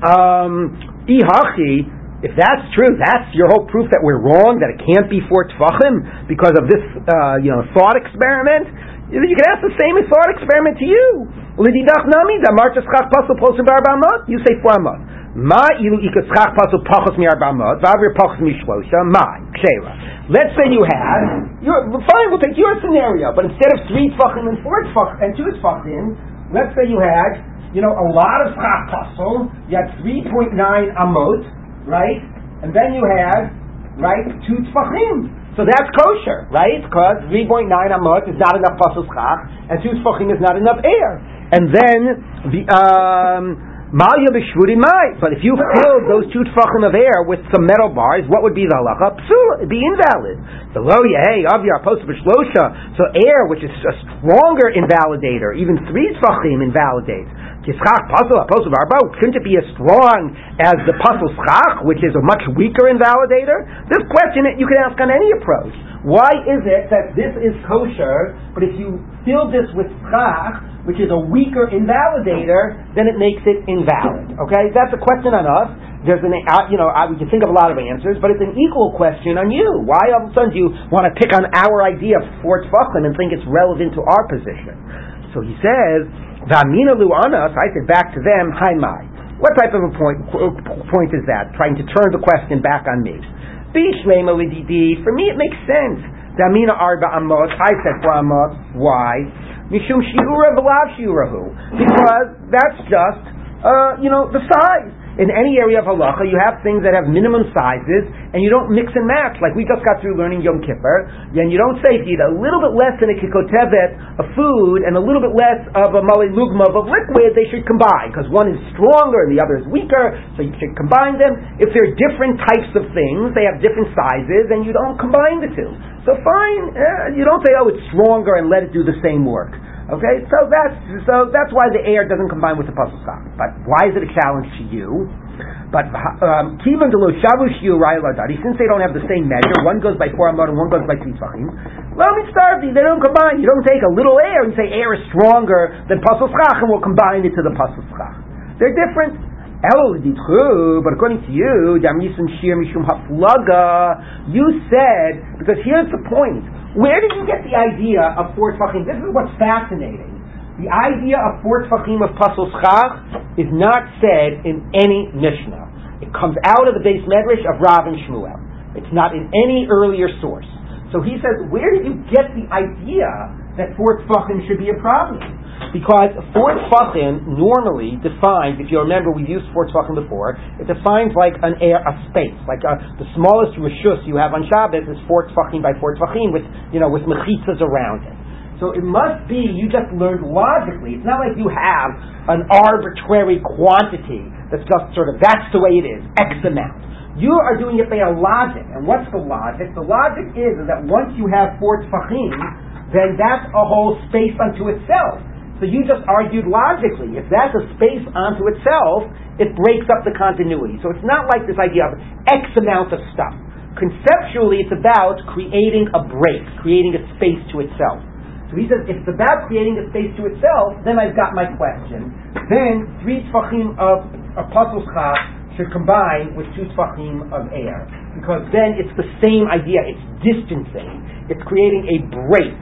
um, Ihachi, if that's true, that's your whole proof that we're wrong, that it can't be four tefachim because of this, uh, you know, thought experiment. You can ask the same thought experiment to you. You say four amot. Let's say you had. You're, fine, we'll take your scenario, but instead of three tefachim and four tefachim and two tefachim, let's say you had, you know, a lot of chach pasul. You had three point nine amot right? And then you have, right, two tfachim. So that's kosher, right? Because 3.9 amot is not enough pasul schach, and two tfachim is not enough air. And then the um, malya b'shvuri mai. But if you filled those two tfachim of air with some metal bars, what would be the halacha? Psul, it'd be invalid. The lo hey avyar post b'shlosha. So air, which is a stronger invalidator, even three tfachim invalidates. Kischach pasul apostle barba shouldn't it be as strong as the pasul schach, which is a much weaker invalidator? This question you can ask on any approach. Why is it that this is kosher, but if you fill this with schach, which is a weaker invalidator, then it makes it invalid? Okay, that's a question on us. There's an, uh, you know, uh, we can think of a lot of answers, but it's an equal question on you. Why all of a sudden do you want to pick on our idea of four tefachim and think it's relevant to our position? So he says, Vamina lu'anas, I said back to them, hi my. What type of a point, point is that? Trying to turn the question back on me. Bishlema lididi, for me it makes sense. Damina arba amot, I said for amot, why? Mishum shiura v'lav shiurahu. Because that's just, uh, you know, the size in any area of halacha, you have things that have minimum sizes, and you don't mix and match. Like we just got through learning Yom Kippur, and you don't say if you eat a little bit less than a kikotevet of food and a little bit less of a mali lugma of liquid, they should combine because one is stronger and the other is weaker, so you should combine them. If they're different types of things, they have different sizes, and you don't combine the two. So fine, uh, you don't say, oh, it's stronger and let it do the same work. Okay, so that's so that's why the air doesn't combine with the pasul schach. But why is it a challenge to you? But um, kivan delo shavu shiu since they don't have the same measure, one goes by four amot and one goes by three tvachim. Well, we start they don't combine. You don't take a little air and say air is stronger than pasul schach and we'll combine it to the pasul schach. They're different. True, but according to you, you said because here's the point where did you get the idea of four tefachim? This is what's fascinating. The idea of four tefachim of pasul schach is not said in any Mishnah. It comes out of the beis medrash of Rav and Shmuel. It's not in any earlier source. So he says, where did you get the idea that four tefachim should be a problem? Because four tefachim normally defines, if you remember, we've used four tefachim before, it defines like an air, a space. Like a, uh, the smallest rishus you have on Shabbos is four tefachim by four tefachim with, you know, with mechitzas around it. So it must be you just learned logically. It's not like you have an arbitrary quantity that's just sort of, that's the way it is, X amount. You are doing it by a logic. And what's the logic? The logic is, is that once you have four tefachim, then that's a whole space unto itself. So you just argued logically. If that's a space onto itself, it breaks up the continuity. So it's not like this idea of X amount of stuff. Conceptually, it's about creating a break, creating a space to itself. So he says, if it's about creating a space to itself, then I've got my question. Then three tfachim of apostles should combine with two tfachim of air. Because then it's the same idea. It's distancing. It's creating a break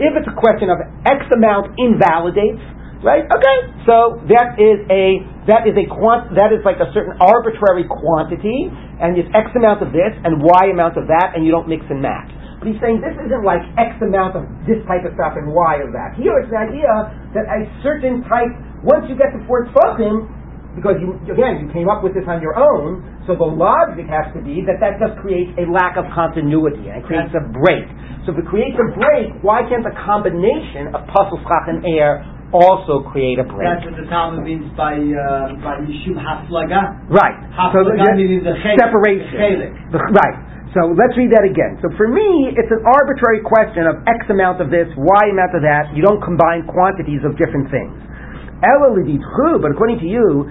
if it's a question of X amount invalidates, right? Okay, so that is a that is a quant that is like a certain arbitrary quantity, and it's X amount of this and Y amount of that, and you don't mix and match. But he's saying this isn't like X amount of this type of stuff and Y of that. Here it's the idea that a certain type, once you get the four tefachim, because you again you came up with this on your own, so the logic has to be that that just creates a lack of continuity and creates a break. So if it creates a break, why can't the combination of pasul schach and air also create a break? That's what the Talmud means by uh, by yishum haflaga. Right. Haflaga so meaning the separation. The right. So let's read that again. So for me, it's an arbitrary question of X amount of this, Y amount of that. You don't combine quantities of different things. But according to you,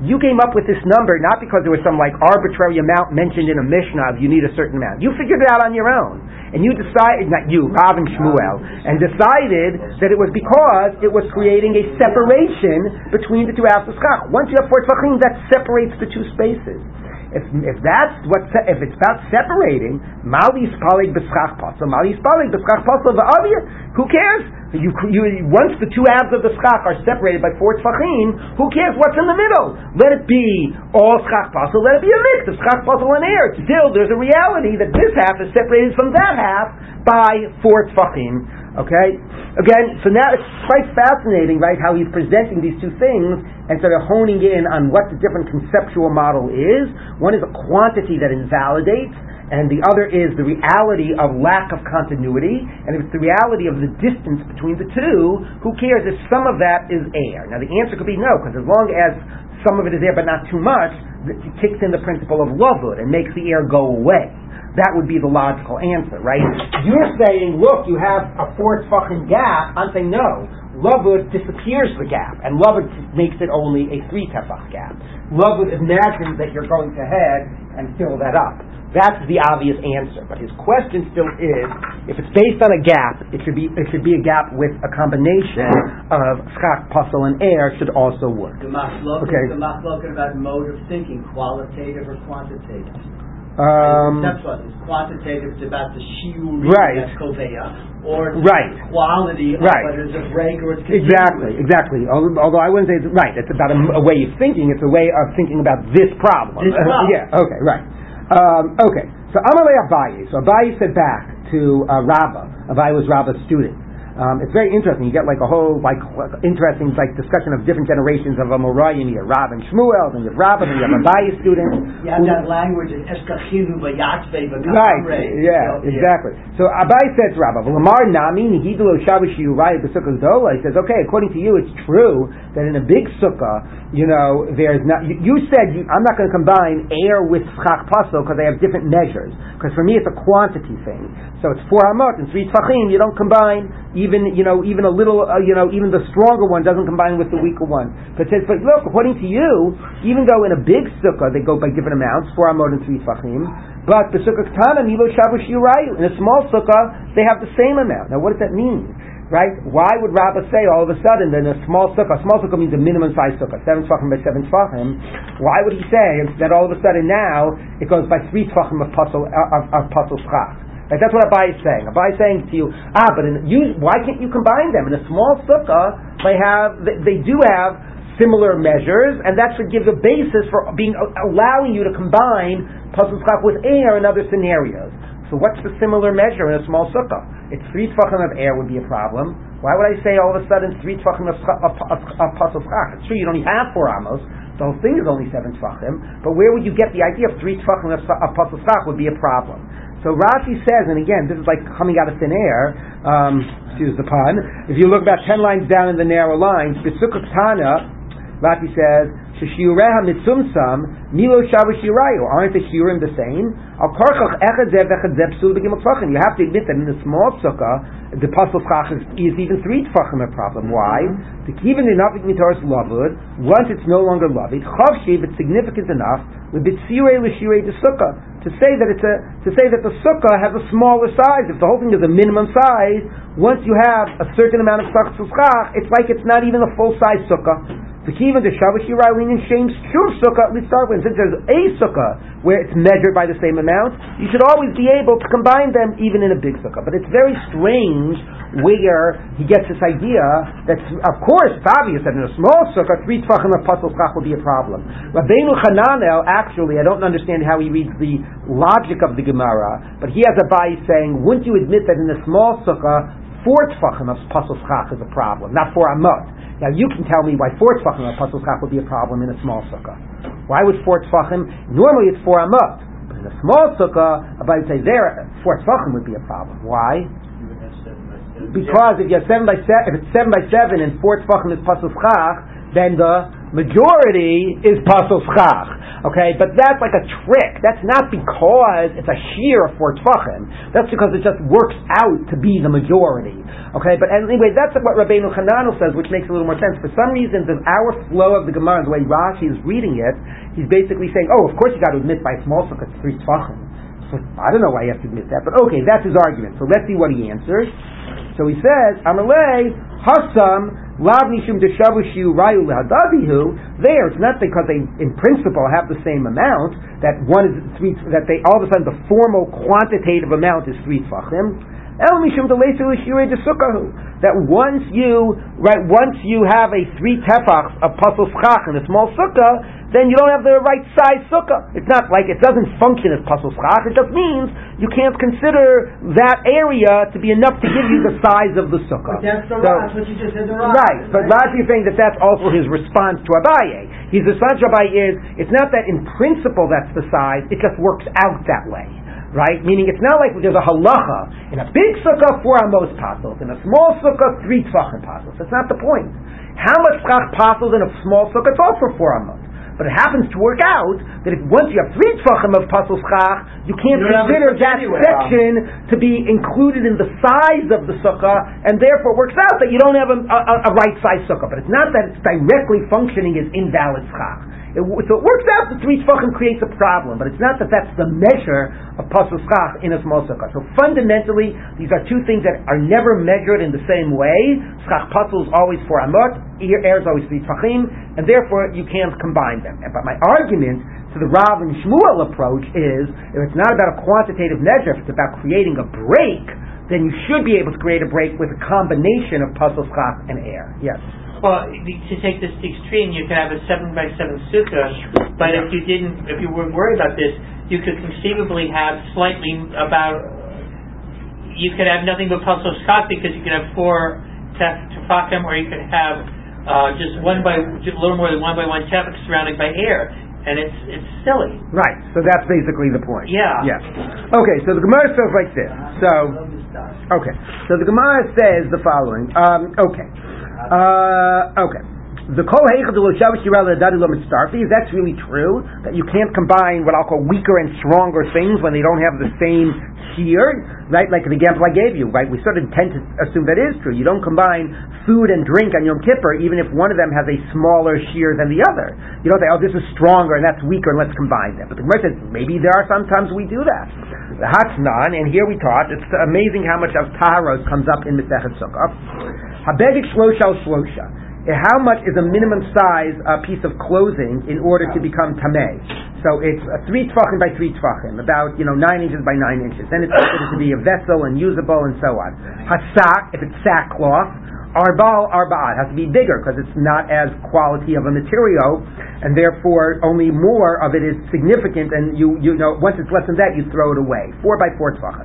you came up with this number not because there was some like arbitrary amount mentioned in a Mishnah of you need a certain amount. You figured it out on your own. And you decided, not you, Rav and Shmuel, and decided that it was because it was creating a separation between the two of. Once you have four tefachim, that separates the two spaces. If, if that's what if it's about separating mali spalig b'schach pasel mali spalig b'schach v'avir who cares? You, you, once the two halves of the schach are separated by four tfachim who cares what's in the middle? Let it be all schach pasel let it be a mix of schach pasel and air still there's a reality that this half is separated from that half by four tfachim Okay? Again, so now it's quite fascinating, right, how he's presenting these two things and sort of honing in on what the different conceptual model is. One is a quantity that invalidates, and the other is the reality of lack of continuity, and if it's the reality of the distance between the two, who cares if some of that is air? Now the answer could be no, because as long as some of it is there but not too much, it kicks in the principle of lavud and makes the air go away. That would be the logical answer, right? You're saying, look, you have a four tefach gap. I'm saying, no. Lavud disappears the gap, and Lavud makes it only a three tefach gap. Lavud imagines that you're going to head and fill that up. That's the obvious answer. But his question still is, if it's based on a gap, it should be it should be a gap with a combination of schach, pasul, and air should also work. The machloket, Okay. the machloket about mode of thinking, qualitative or quantitative. Um, That's what it's quantitative. It's about the shiur Right. koveya, or Right. quality of Right. whether it's a break or it's Exactly, continuous. exactly. Although although I wouldn't say it's right. It's about a, a way of thinking. It's a way of thinking about this problem. This problem. yeah. Okay. Right. Um, okay. So Amalei Abaye. So Abaye said back to uh, Rabbah. Abaye was Rabbah's student. Um, it's very interesting. You get like a whole like interesting like discussion of different generations of Amorai. You have Rav and Shmuel, then you have Rabbah, then you have Abaye students. You have that language in Eskachinu v'yatzve Right. Yeah. Exactly. So Abai says, Rabbi, Lamar Nami Nihidulo Shabbos Shiurai B'Sukkah Dola. He says, okay, according to you, it's true that in a big sukkah, you know, there's not. You, you said you, I'm not going to combine air with schach paso because they have different measures. Because for me, it's a quantity thing. So it's four amot and three tfachim. You don't combine even, you know, even a little, uh, you know, even the stronger one doesn't combine with the weaker one. But says, but look, according to you, even though in a big sukkah they go by different amounts, four amot and three tfachim, but the sukkah katana milo shavush yurayu. In a small sukkah, they have the same amount. Now, what does that mean? Right? Why would Rabbah say all of a sudden that in a small sukkah, small sukkah means a minimum size sukkah, seven tefachim by seven tefachim. Why would he say that all of a sudden now it goes by three tefachim of pasul of, of pasul schach? Like that's what Abai is saying. Abai is saying to you, ah, but in, you, why can't you combine them? In a small sukkah, they have, they, they do have similar measures, and that should give the basis for being allowing you to combine pasul schach with air in other scenarios. So what's the similar measure in a small sukkah? It's three tefachim of air would be a problem. Why would I say all of a sudden three tefachim of, of, of, of? It's true you only have four amos. The whole thing is only seven tefachim. But where would you get the idea of three tefachim of, pasul schach would be a problem. So Rashi says, and again, this is like coming out of thin air. Um, excuse the pun. If you look about ten lines down in the narrow lines, B'sukkah Tana, Rashi says, Sheshiureha mitzumsam, milo shavu shirayu. Aren't the shiurim the same? Al karchach echad zev echad zev psul b'gimel tfachim. You have to admit that in the small sukkah, the pasul schach is, even three tfachim a problem. Why? The kiven the nafik mitaris lavud, once it's no longer lavud, chav shiv, it's significant enough, with b'tzirei l'shirei the sukkah, to say that it's a, to say that the sukkah has a smaller size. If the whole thing is a minimum size, once you have a certain amount of schach, it's like it's not even a full size sukkah. The kiva the shavush yiraylin and shames shum sukkah. Let's start with since there's a sukkah where it's measured by the same amount, you should always be able to combine them even in a big sukkah. But it's very strange where he gets this idea that, of course, it's obvious that in a small sukkah, three tefachim of pasul schach will be a problem. Rabbeinu Hananel, actually, I don't understand how he reads the logic of the Gemara, but he has a bias saying, wouldn't you admit that in a small sukkah, four tefachim of pasul schach is a problem, not four amot? Now you can tell me why four tefachim of pasul schach would be a problem in a small sukkah. Why would four tefachim? Normally it's four amot, but in a small sukkah, I would say there four tefachim would be a problem. Why? Because if you have seven by seven, if it's seven by seven and four tefachim is pasul schach, then the majority is pasul schach. Okay, but that's like a trick. That's not because it's a shiur for tvachim. That's because it just works out to be the majority. Okay, but anyway, that's what Rabbeinu Hananel says, which makes a little more sense. For some reason, in our flow of the Gemara, the way Rashi is reading it, he's basically saying, "Oh, of course you got to admit by small sukkah it's three tvachim." So I don't know why you have to admit that, but okay, that's his argument. So let's see what he answers. So he says, Amalei, Hasam, Lav Nishum Deshavushu Rayu Lehadavihu, there it's not because they in principle have the same amount, that one is three that they all of a sudden the formal quantitative amount is three tfachim. El Mishum That once you right once you have a three tefachs of pasul schach in a small sukkah, then you don't have the right size sukkah. It's not like it doesn't function as pasul schach. It just means you can't consider that area to be enough to give you the size of the sukkah. But that's the So- Rav, what you just said, the Rav. Right, but Rashi is saying that that's also his response to Abaye. His response to Abaye is, it's not that in principle that's the size, it just works out that way. Right? Meaning it's not like there's a halacha. In a big sukkah, four amos passos. In a small sukkah, three tzachim passos. That's not the point. How much tzach passos in a small sukkah? It's also four amos. But it happens to work out that if once you have three tzachim of passos chach, you can't You consider that anyway. section to be included in the size of the sukkah, and therefore it works out that you don't have a, a, a right size sukkah. But it's not that it's directly functioning as invalid schach. It, so it works out that three tefachim creates a problem, but it's not that that's the measure of pasul schach in a small sukkah. So fundamentally, these are two things that are never measured in the same way. Schach pasul is always for amot, air is always three tefachim, and therefore you can't combine them. But my argument to the Rav and Shmuel approach is, if it's not about a quantitative measure, if it's about creating a break, then you should be able to create a break with a combination of pasul schach and air. Yes. Well, to take this extreme, you could have a seven by seven sukkah, but if you didn't, if you weren't worried about this, you could conceivably have slightly about. You could have nothing but pasul schach because you could have four tef- tefakim, or you could have uh, just one by a little more than one by one tefach surrounded by air, and it's it's silly. Right. So that's basically the point. Yeah. Yes. Okay. So the Gemara says like this. So okay. So the Gemara says the following. Um, okay. Uh, okay. The kol heichad lo shavush yirah le'adadi lo mitzarfi. That's really true. That you can't combine what I'll call weaker and stronger things when they don't have the same shiur. Right? Like the example I gave you. Right? We sort of tend to assume that is true. You don't combine food and drink on Yom Kippur, even if one of them has a smaller shiur than the other. You don't say, oh, this is stronger and that's weaker, and let's combine them. But the Gemara says maybe there are sometimes we do that. The Hatznan, and here we taught, it's amazing how much of Taharos comes up in Mesechet Sukkah. Habegik shlosha shlosha. How much is a minimum size uh, piece of clothing in order to become tameh? So it's uh, three tefachim by three tefachim, about you know nine inches by nine inches. Then it's considered to be a vessel and usable and so on. Hasak, if it's sackcloth, arbal arba'at has to be bigger because it's not as quality of a material, and therefore only more of it is significant. And you you know once it's less than that, you throw it away. Four by four tefachim.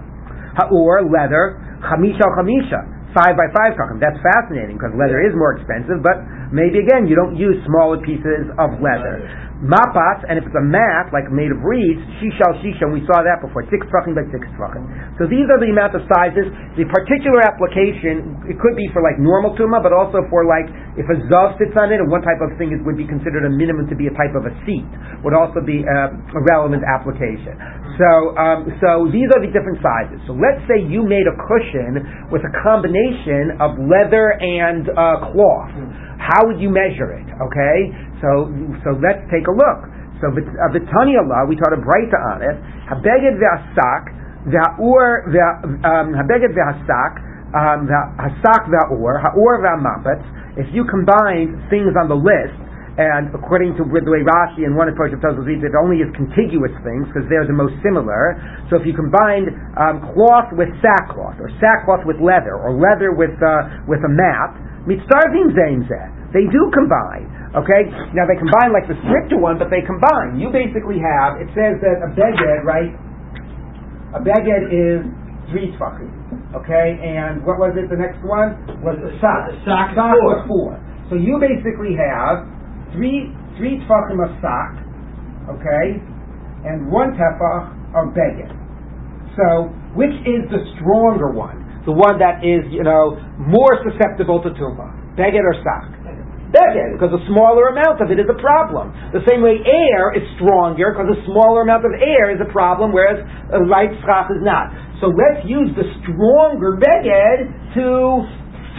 Ha'or leather, chamisha chamisha five by five tachim. That's fascinating because leather is more expensive, but maybe again you don't use smaller pieces of leather. Mapas, and if it's a mat like made of reeds, shishal shisha, we saw that before, six tachim by six tachim. So these are the amount of sizes. The particular application, it could be for like normal tuma, but also for like if a zav sits on it, and one type of thing is, would be considered a minimum to be a type of a seat, would also be uh, a relevant application. So, um, so these are the different sizes. So let's say you made a cushion with a combination of leather and uh, cloth. How would you measure it? Okay, so so let's take a look. So uh, Vitania law, we taught a breita on it. Habeged ve'asak ve'ur habeged ve'asak hasak ve'ur ha'ur ve'amapetz. If you combine things on the list and according to the way Rashi and one approach of Tosfos reads, it only is contiguous things because they're the most similar. So if you combined um, cloth with sackcloth, or sackcloth with leather, or leather with uh, with a mat, mitzarvim zayin zeh. They do combine. Okay, now they combine like the stricter one, but they combine. You basically have. It says that a beged, right? A beged is three tefachim. Okay, and what was it? The next one was the sak. Sak Sak four. was four. So you basically have three three tefachim of sak, okay, and one tefach of beged. So which is the stronger one? The one that is you know more susceptible to tumah, beged or sak? beged, because a smaller amount of it is a problem. The same way air is stronger, because a smaller amount of air is a problem, whereas a light schach is not. So let's use the stronger beged to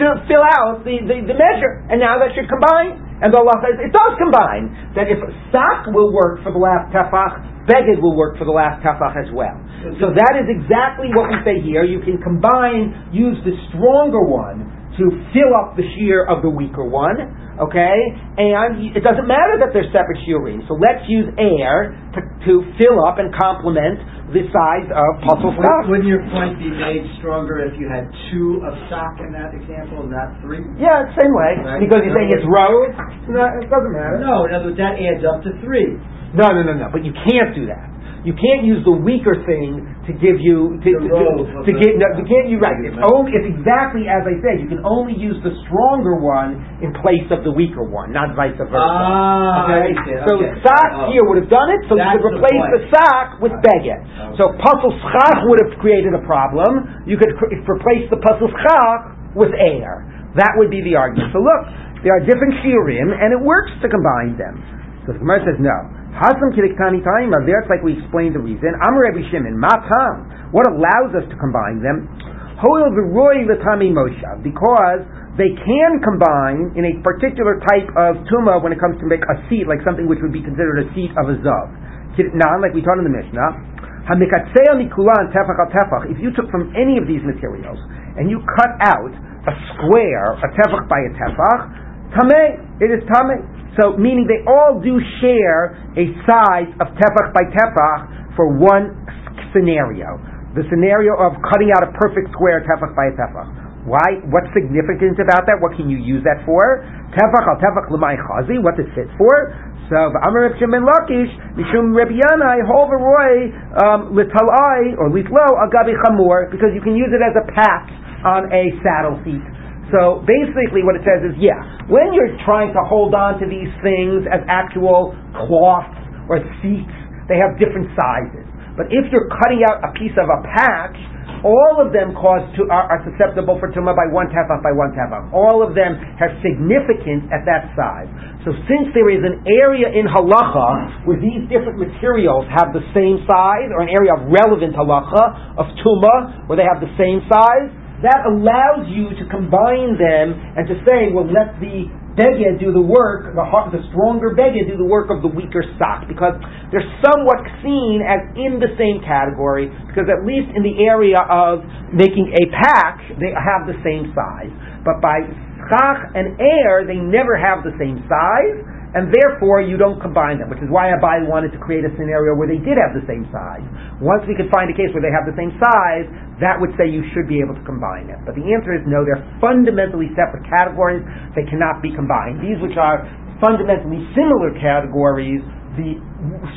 fill, fill out the, the, the measure, and now that should combine. And Allah says it does combine. That if sak will work for the last tefach, beged will work for the last tefach as well. So that is exactly what we say here. You can combine, use the stronger one to fill up the shiur of the weaker one, okay? And it doesn't matter that they're separate shiurim. So let's use air to, to fill up and complement the size of pasul Wouldn't, wouldn't your point be made stronger if you had two of sak in that example, and not three? Yeah, same way. Right. Because you're saying it's rows. No, it doesn't matter. No, in other words, that adds up to three. No, no, no, no. But you can't do that. You can't use the weaker thing to give you to, The to, to, to get. No, you can't. You're right. It's only. It's exactly as I said. You can only use the stronger one in place of the weaker one, not vice versa. Ah, okay. So Okay. sak Oh. here would have done it. So you could replace point. the sak with beged. So pasul schach would have created a problem. You could cr- replace the pasul schach with air. That would be the argument. So look, there are different shiurim, and it works to combine them. So the Gemara says no. Hasam kiliktani taima. There it's like we explained the reason. Amar Rabbi Shimon. Matam. What allows us to combine them? Hoil v'roi l'tami moshav. Because they can combine in a particular type of tuma when it comes to make a seat, like something which would be considered a seat of a zav. Nan, like we taught in the Mishnah. If you took from any of these materials and you cut out a square, a tefach by a tefach, tameh, it is tameh. So, meaning they all do share a size of tefach by tefach for one scenario. The scenario of cutting out a perfect square tefach by a tefach. Why? What's significant about that? What can you use that for? Tefach al tefach l'may chazi. What does it for? So, v'amar Reb Shimon Lakish, mishum Reb Yanai, hol v'roi, um, litalai, or litlo, agabi chamur, because you can use it as a patch on a saddle seat. So basically what it says is, yeah, when you're trying to hold on to these things as actual cloths or seats, they have different sizes. But if you're cutting out a piece of a patch, all of them cause to, are, are susceptible for tumah by one tefach by one tefach. All of them have significance at that size. So since there is an area in halacha where these different materials have the same size, or an area of relevant halacha of tumah where they have the same size, that allows you to combine them and to say, well, let the beged do the work, the, the stronger beged do the work of the weaker sak, because they're somewhat seen as in the same category, because at least in the area of making a pack, they have the same size. But by schach and air, they never have the same size, and therefore you don't combine them, which is why Abai wanted to create a scenario where they did have the same size. Once we could find a case where they have the same size, that would say you should be able to combine them. But the answer is no, they're fundamentally separate categories. They cannot be combined. These which are fundamentally similar categories, the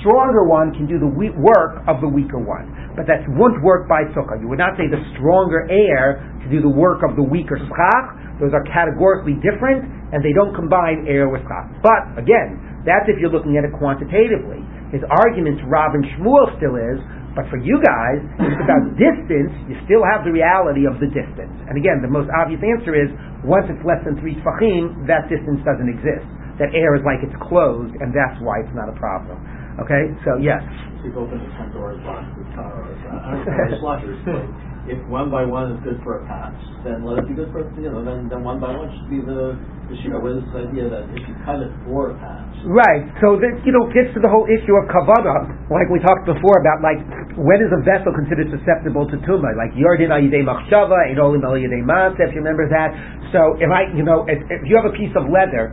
stronger one can do the we- work of the weaker one. But that won't work by sukkah. You would not say the stronger air to do the work of the weaker schach. Those are categorically different, and they don't combine air with schach. But again, that's if you're looking at it quantitatively. His argument to Rav and Shmuel still is, but for you guys, it's about distance, you still have the reality of the distance. And again, the most obvious answer is, once it's less than three tfachim, that distance doesn't exist. That air is like it's closed, and that's why it's not a problem. Okay, so yes. If you open the front door and lock the car, or, I it's lockers, but if one by one is good for a patch, then let it be good for, you know, then, then one by one should be the, shiur. With this idea that if you cut it for a patch, Right. So that you know gets to the whole issue of kavana, like we talked before about like when is a vessel considered susceptible to tumah? Like yardin ayidei machshava, and olim ayidei matzah, if you remember that. So if I, you know, if, if you have a piece of leather.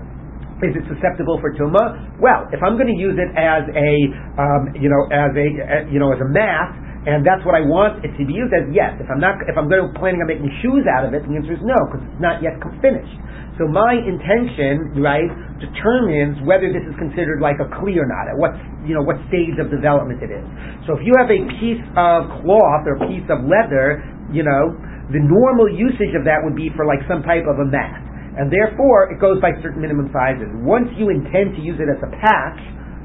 Is it susceptible for tumah? Well, if I'm going to use it as a, um, you know, as a, uh, you know, as a mat, and that's what I want it to be used as. Yes, if I'm not, if I'm going to planning on making shoes out of it, the answer is no, because it's not yet finished. So my intention, right, determines whether this is considered like a kli or not, at what you know what stage of development it is. So if you have a piece of cloth or a piece of leather, you know, the normal usage of that would be for like some type of a mat, and therefore it goes by certain minimum sizes. Once you intend to use it as a patch,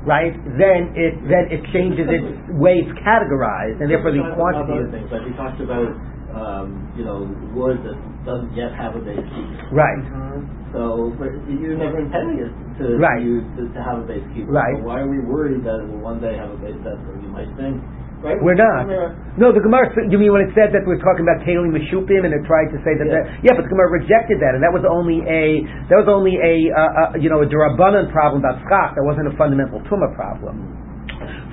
right, then it then it changes its way it's categorized, and therefore the of quantity other things, like we talked about um, you know, wood that doesn't yet have a base keeper. Right. So, but you're never intending it to Right. you to, to have a base keeper. Right. So why are we worried that it will one day have a base? That's what you might think. Right? We're not. No, the Gemara. You mean when it said that we're talking about Kalim Meshupim, and it tried to say that? Yeah. that- Yeah, but the Gemara rejected that, and that was only a that was only a uh, uh, you know a derabanan problem about schach. That wasn't a fundamental tuma problem.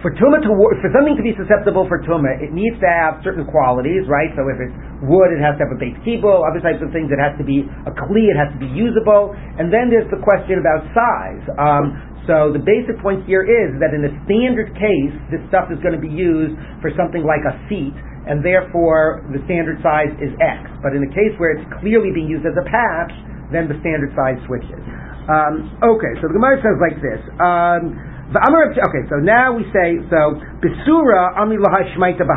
For tuma to for something to be susceptible for tuma, it needs to have certain qualities, right? So if it's wood, it has to have a beis kibbul. Other types of things, it has to be a kli. It has to be usable. And then there's the question about size. Um, so the basic point here is that in a standard case, this stuff is going to be used for something like a seat, and therefore the standard size is X. But in a case where it's clearly being used as a patch, then the standard size switches. Um, okay, so the Gemara says like this. Um, the Amar, okay, so now we say so. Besura ami laha shmaita.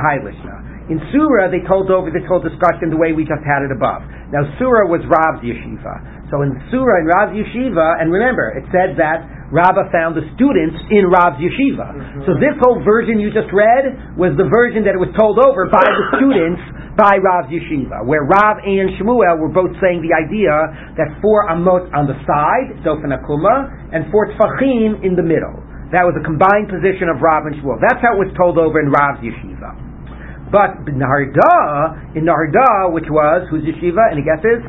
In Surah, they told over this whole discussion the way we just had it above. Now, Surah was Rav's yeshiva. So in Surah, in Rav's yeshiva, and remember, it said that Rabbah found the students in Rav's yeshiva. So mm-hmm. this whole version you just read was the version that it was told over by the students by Rav's yeshiva, where Rav and Shmuel were both saying the idea that four amot on the side, Dofen Akuma, and four tfachim in the middle. That was a combined position of Rav and Shmuel. That's how it was told over in Rav's yeshiva. But in Naharda, in Naharda, which was whose yeshiva? Any guesses?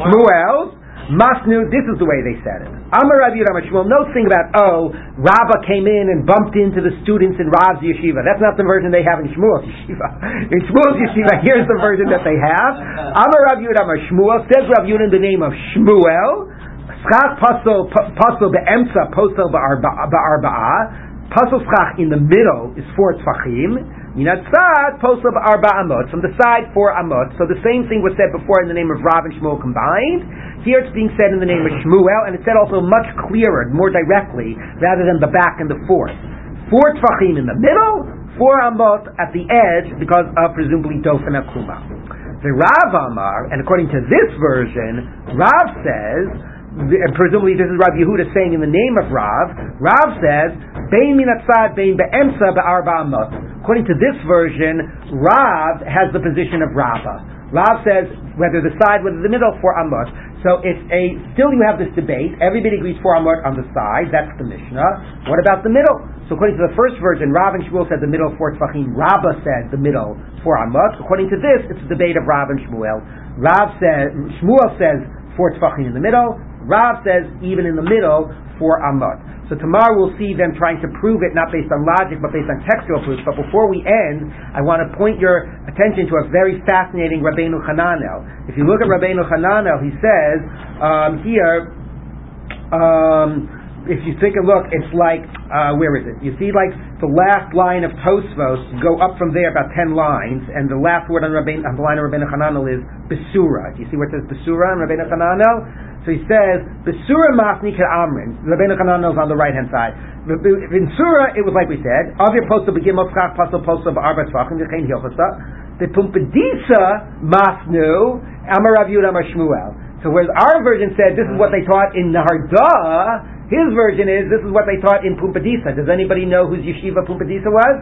Shmuel's. Masnu, this is the way they said it. Amar Rav Yudam Shmuel, no thing about, oh, Rabbah came in and bumped into the students in Rav's yeshiva. That's not the version they have in Shmuel's yeshiva. In Shmuel's yeshiva, here's the version that they have. Amar Yudam Shmuel, says Yudam in the name of Shmuel, Schach pasel pasel be'emtza posel ba'arba'a. Pasel schach in the middle is four tfachim. Minatzad posel ba'arba amot. From the side four amot. So the same thing was said before in the name of Rav and Shmuel combined. Here it's being said in the name of Shmuel, and it's said also much clearer, more directly, rather than the back and the forth. Four tfachim in the middle, four amot at the edge, because of presumably dofen akuma. The Rav Amar, and according to this version, Rav says and presumably this is Rav Yehuda saying in the name of Rav, Rav says, Bein minatzad, bein be'emsa be'arba amot. According to this version, Rav has the position of Rava. Rav says whether the side, whether the middle, for amot. So it's a, still you have this debate, everybody agrees for amot on the side, that's the Mishnah. What about the middle? So according to the first version, Rav and Shmuel said the middle for Tfachim, Rabbah said the middle for amot. According to this, it's a debate of Rav and Shmuel. Rav says, Shmuel says four Tfachim in the middle, Rav says even in the middle for Amot. So tomorrow we'll see them trying to prove it not based on logic but based on textual proofs. But before we end, I want to point your attention to a very fascinating Rabbeinu Hananel. If you look at Rabbeinu Hananel, he says um, here. Um, if you take a look, it's like uh, where is it? You see, like the last line of Tosfos, go up from there about ten lines, and the last word on, Rabbein, on the line of Rabbeinu Hananel is Besura. Do you see where it says Besura on Rabbeinu Hananel? So he says, Besura Masni Amrin. Rabbeinu Hananel is on the right hand side. In Surah, it was like we said, Avir Postal begin Moskach Postal Postal Ba'arba Tzvachim Yechain Hilchasa. The Pumbedisa Masnu Amar Rav Yud Amar Shmuel. So whereas our version said this is what they taught in Naharda, his version is this is what they taught in Pumbedisa. Does anybody know whose yeshiva Pumbedisa was?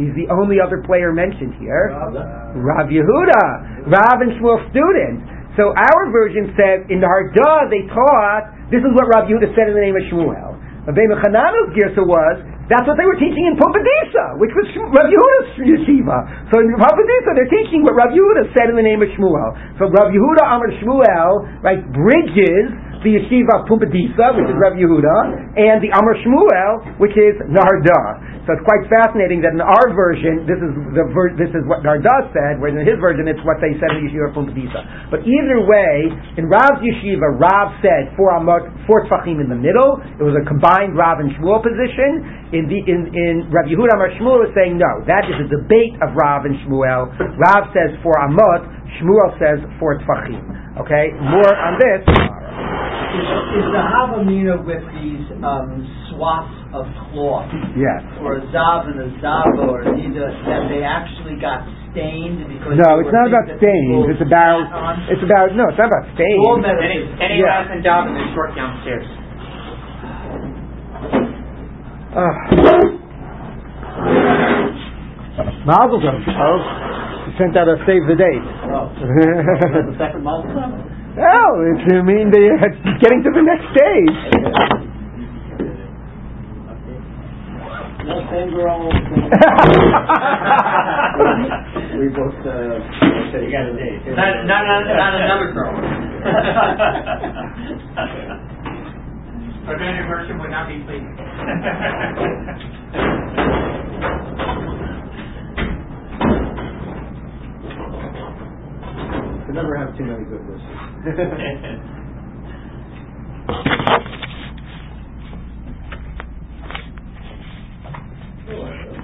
He's the only other player mentioned here. Rav Yehuda, Rav and Shmuel's student. So our version said in the Hardah they taught this is what Rav Yehuda said in the name of Shmuel. Rabbeinu Chananel's girsa was that's what they were teaching in Pumbedisa, which was Rav Yehuda's yeshiva. So in Pumbedisa they're teaching what Rav Yehuda said in the name of Shmuel. So Rav Yehuda Amar Shmuel right bridges the yeshiva of Pumbedisa, which is Rav Yehuda, and the Amar Shmuel, which is Narda. So it's quite fascinating that in our version, this is the ver- this is what Narda said, whereas in his version it's what they said in the yeshiva of Pumbedisa. But either way, in Rav's yeshiva, Rav said four amot, four tfachim in the middle. It was a combined Rav and Shmuel position. In the in in Rav Yehuda Amar Shmuel is saying no, that is a debate of Rav and Shmuel. Rav says four amot, Shmuel says four tfachim. Okay, more on this tomorrow. Is, is the Havamina with these um, swaths of cloth, Yes. or a zav and a zava, or neither, that they actually got stained because No, it's not about that stains. It's about it's about no, it's not about All stains. Any, metaphysics. any Yeah. yeah. and job in the short downstairs. Ugh. Mazel tov. Oh, you sent out a save the date. Oh, the second month? Oh, it's, I mean, they, it's getting to the next stage. No, same girl. We booked, uh. You got a date. Not, not, not, not another girl. Preventive version would not be pleased. can never have too many good wishes. Thank